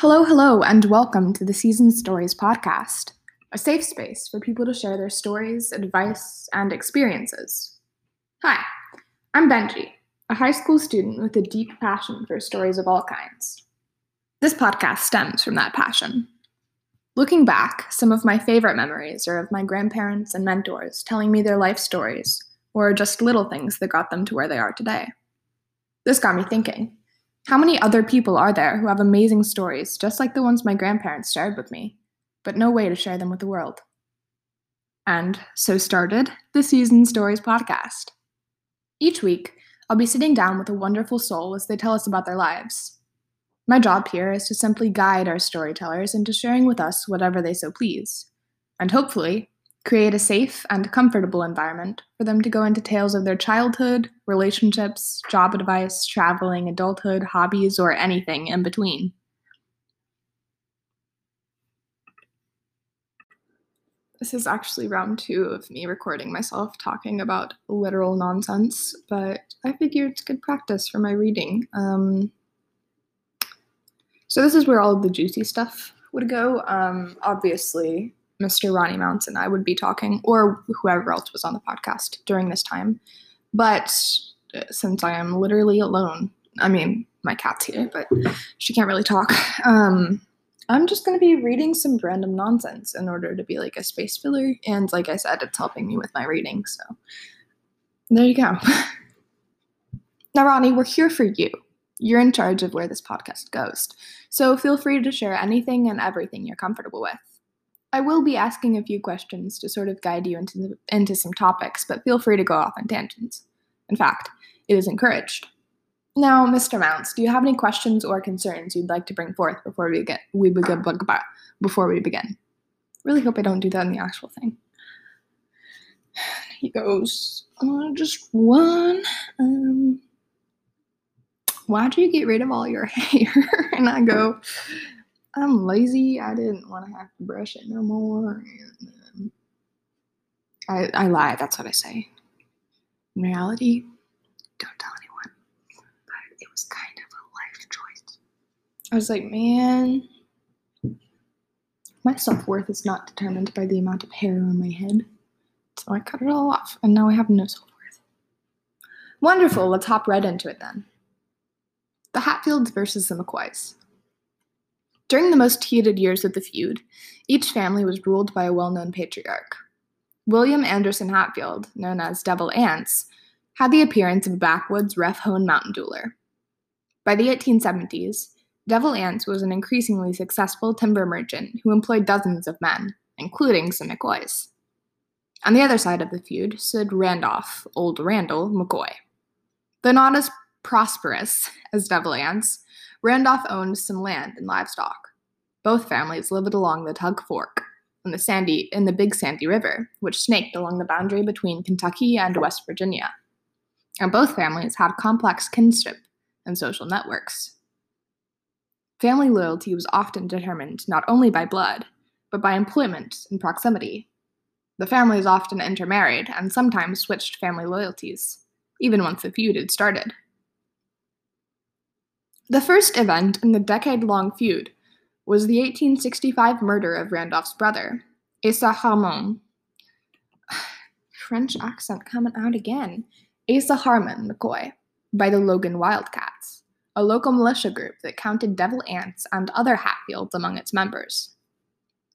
Hello, hello, and welcome to the Season Stories podcast, a safe space for people to share their stories, advice, and experiences. Hi, I'm Benji, a high school student with a deep passion for stories of all kinds. This podcast stems from that passion. Looking back, some of my favorite memories are of my grandparents and mentors telling me their life stories, or just little things that got them to where they are today. This got me thinking how many other people are there who have amazing stories, just like the ones my grandparents shared with me, but no way to share them with the world? And so started the Season Stories podcast. Each week, I'll be sitting down with a wonderful soul as they tell us about their lives. My job here is to simply guide our storytellers into sharing with us whatever they so please, and hopefully create a safe and comfortable environment for them to go into tales of their childhood, relationships, job advice, traveling, adulthood, hobbies, or anything in between. This is actually round two of me recording myself talking about literal nonsense, but I figure it's good practice for my reading. Um, so, this is where all of the juicy stuff would go. Um, obviously, Mr. Ronnie Mounts and I would be talking, or whoever else was on the podcast during this time. But uh, since I am literally alone, I mean, my cat's here, but she can't really talk. Um, I'm just going to be reading some random nonsense in order to be like a space filler. And like I said, it's helping me with my reading. So there you go. now, Ronnie, we're here for you. You're in charge of where this podcast goes. So feel free to share anything and everything you're comfortable with. I will be asking a few questions to sort of guide you into, into some topics, but feel free to go off on tangents. In fact, it is encouraged. Now, Mr. Mounts, do you have any questions or concerns you'd like to bring forth before we get we begin before we begin? Really hope I don't do that in the actual thing. He goes, uh, just one. Um, why do you get rid of all your hair? and I go, I'm lazy. I didn't want to have to brush it no more. And, um, I, I lie. That's what I say. In reality, don't tell anyone. But it was kind of a life choice. I was like, man, my self worth is not determined by the amount of hair on my head. So I cut it all off, and now I have no self worth. Wonderful. Let's hop right into it then. The Hatfields versus the McCoys. During the most heated years of the feud, each family was ruled by a well known patriarch. William Anderson Hatfield, known as Devil Anse, had the appearance of a backwoods, rough honed mountain dueler. By the 1870s, Devil Anse was an increasingly successful timber merchant who employed dozens of men, including some McCoys. On the other side of the feud stood Randolph, old Randall, McCoy. Though not as prosperous as Devil Anse, Randolph owned some land and livestock. Both families lived along the Tug Fork in the Sandy in the Big Sandy River, which snaked along the boundary between Kentucky and West Virginia. And both families had complex kinship and social networks. Family loyalty was often determined not only by blood, but by employment and proximity. The families often intermarried and sometimes switched family loyalties, even once the feud had started. The first event in the decade long feud was the 1865 murder of Randolph's brother, Asa Harmon. French accent coming out again. Asa Harmon McCoy by the Logan Wildcats, a local militia group that counted Devil Anse and other Hatfields among its members.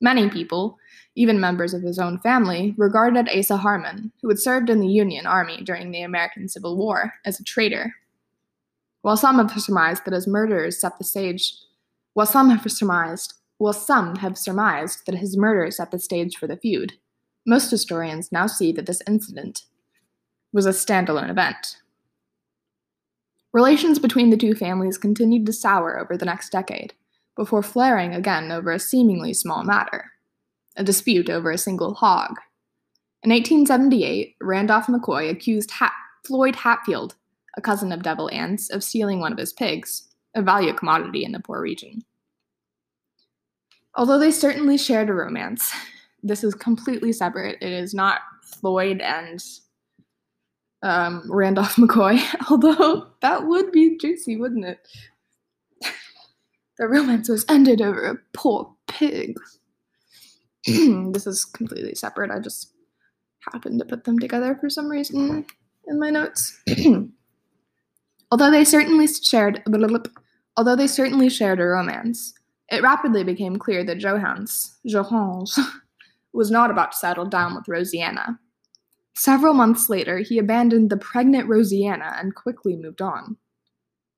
Many people, even members of his own family, regarded Asa Harmon, who had served in the Union Army during the American Civil War, as a traitor while some have surmised that his murders set the stage, while some have surmised, while some have surmised that his murder set the stage for the feud, most historians now see that this incident was a standalone event. Relations between the two families continued to sour over the next decade, before flaring again over a seemingly small matter a dispute over a single hog. In 1878, Randolph McCoy accused Hat- Floyd Hatfield a cousin of Devil Anse, of stealing one of his pigs, a valued commodity in the poor region. Although they certainly shared a romance, this is completely separate. It is not Floyd and um, Randolph McCoy, although that would be juicy, wouldn't it? The romance was ended over a poor pig. this is completely separate. I just happened to put them together for some reason in my notes. although they certainly shared although they certainly shared a romance, it rapidly became clear that Johannes, Johannes was not about to settle down with Roseanna. Several months later, he abandoned the pregnant Roseanna and quickly moved on.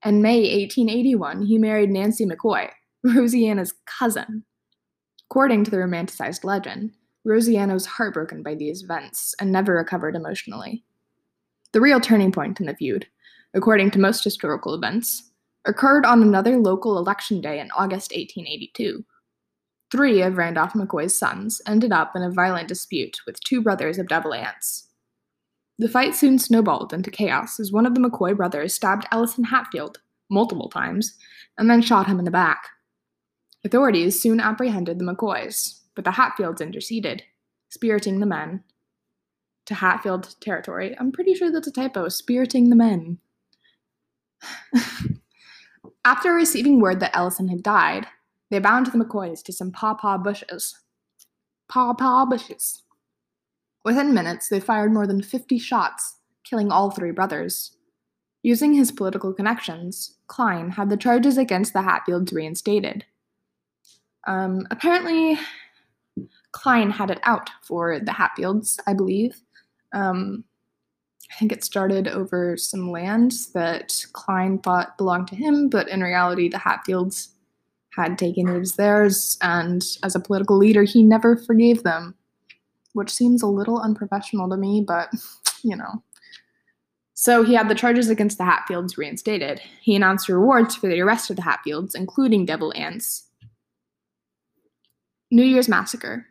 In May 1881, he married Nancy McCoy, Roseanna's cousin. According to the romanticized legend, Roseanna was heartbroken by these events and never recovered emotionally. The real turning point in the feud, according to most historical events, occurred on another local election day in August 1882. Three of Randolph McCoy's sons ended up in a violent dispute with two brothers of Devil Anse. The fight soon snowballed into chaos as one of the McCoy brothers stabbed Ellison Hatfield multiple times and then shot him in the back. Authorities soon apprehended the McCoys, but the Hatfields interceded, spiriting the men to Hatfield territory. I'm pretty sure that's a typo, spiriting the men. After receiving word that Ellison had died, they bound the McCoys to some pawpaw bushes. Pawpaw bushes. Within minutes, they fired more than 50 shots, killing all three brothers. Using his political connections, Cline had the charges against the Hatfields reinstated. Um, apparently, Cline had it out for the Hatfields, I believe. Um, I think it started over some land that Cline thought belonged to him, but in reality, the Hatfields had taken it as theirs, and as a political leader, he never forgave them, which seems a little unprofessional to me, but you know. So he had the charges against the Hatfields reinstated. He announced rewards for the arrest of the Hatfields, including Devil Anse. New Year's Massacre.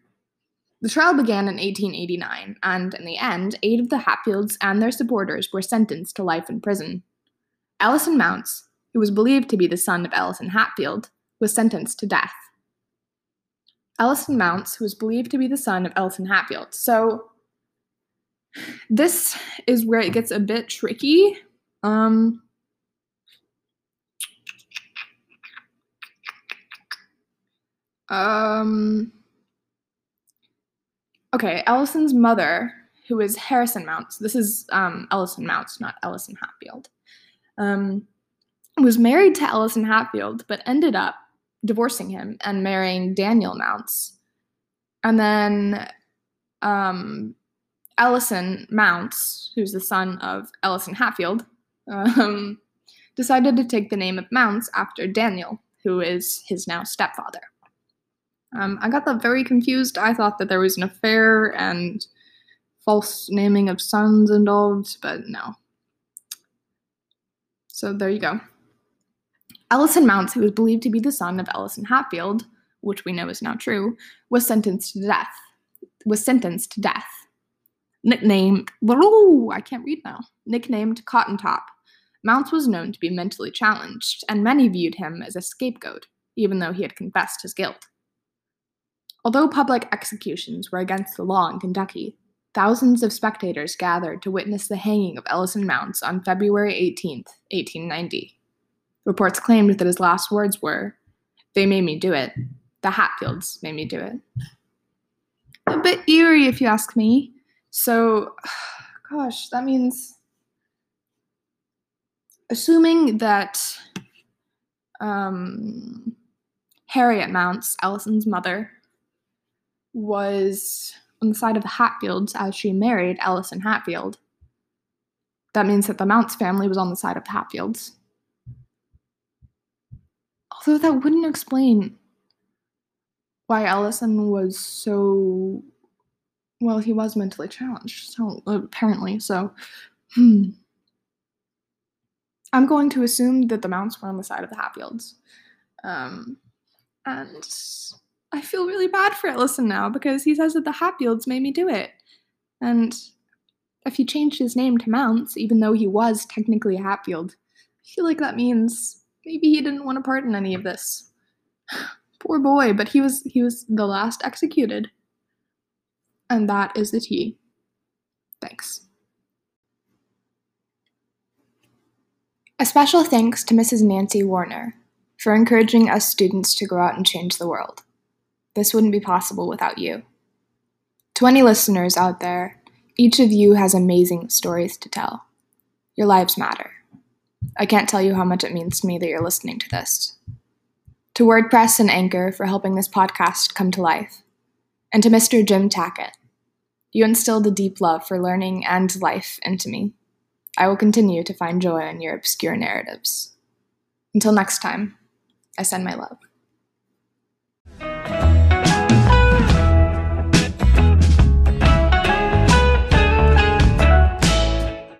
The trial began in 1889, and in the end, eight of the Hatfields and their supporters were sentenced to life in prison. Ellison Mounts, who was believed to be the son of Ellison Hatfield, was sentenced to death. Ellison Mounts, who was believed to be the son of Ellison Hatfield. So, this is where it gets a bit tricky. Um, um, okay, Ellison's mother, who is Harrison Mounts, this is um, Ellison Mounts, not Ellison Hatfield, um, was married to Ellison Hatfield, but ended up divorcing him and marrying Daniel Mounts. And then um, Ellison Mounts, who's the son of Ellison Hatfield, um, decided to take the name of Mounts after Daniel, who is his now stepfather. Um, I got that very confused. I thought that there was an affair and false naming of sons involved, but no. So there you go. Ellison Mounts, who was believed to be the son of Ellison Hatfield, which we know is now true, was sentenced to death. Was sentenced to death. Nicknamed, I can't read now. Nicknamed Cotton Top, Mounts was known to be mentally challenged, and many viewed him as a scapegoat, even though he had confessed his guilt. Although public executions were against the law in Kentucky, thousands of spectators gathered to witness the hanging of Ellison Mounts on February 18, 1890. Reports claimed that his last words were, They made me do it. The Hatfields made me do it. A bit eerie, if you ask me. So, gosh, that means assuming that um, Harriet Mounts, Ellison's mother, was on the side of the Hatfields as she married Ellison Hatfield. That means that the Mounts family was on the side of the Hatfields. Although that wouldn't explain why Ellison was so well, he was mentally challenged, so apparently, so hmm. I'm going to assume that the Mounts were on the side of the Hatfields. Um, and I feel really bad for Ellison now because he says that the Hatfields made me do it. And if he changed his name to Mounts, even though he was technically a Hatfield, I feel like that means maybe he didn't want to pardon any of this. Poor boy, but he was he was the last executed. And that is the tea. Thanks. A special thanks to Mrs. Nancy Warner, for encouraging us students to go out and change the world. This wouldn't be possible without you. To any listeners out there, each of you has amazing stories to tell. Your lives matter. I can't tell you how much it means to me that you're listening to this. To WordPress and Anchor for helping this podcast come to life. And to Mr. Jim Tackett. You instilled a deep love for learning and life into me. I will continue to find joy in your obscure narratives. Until next time, I send my love.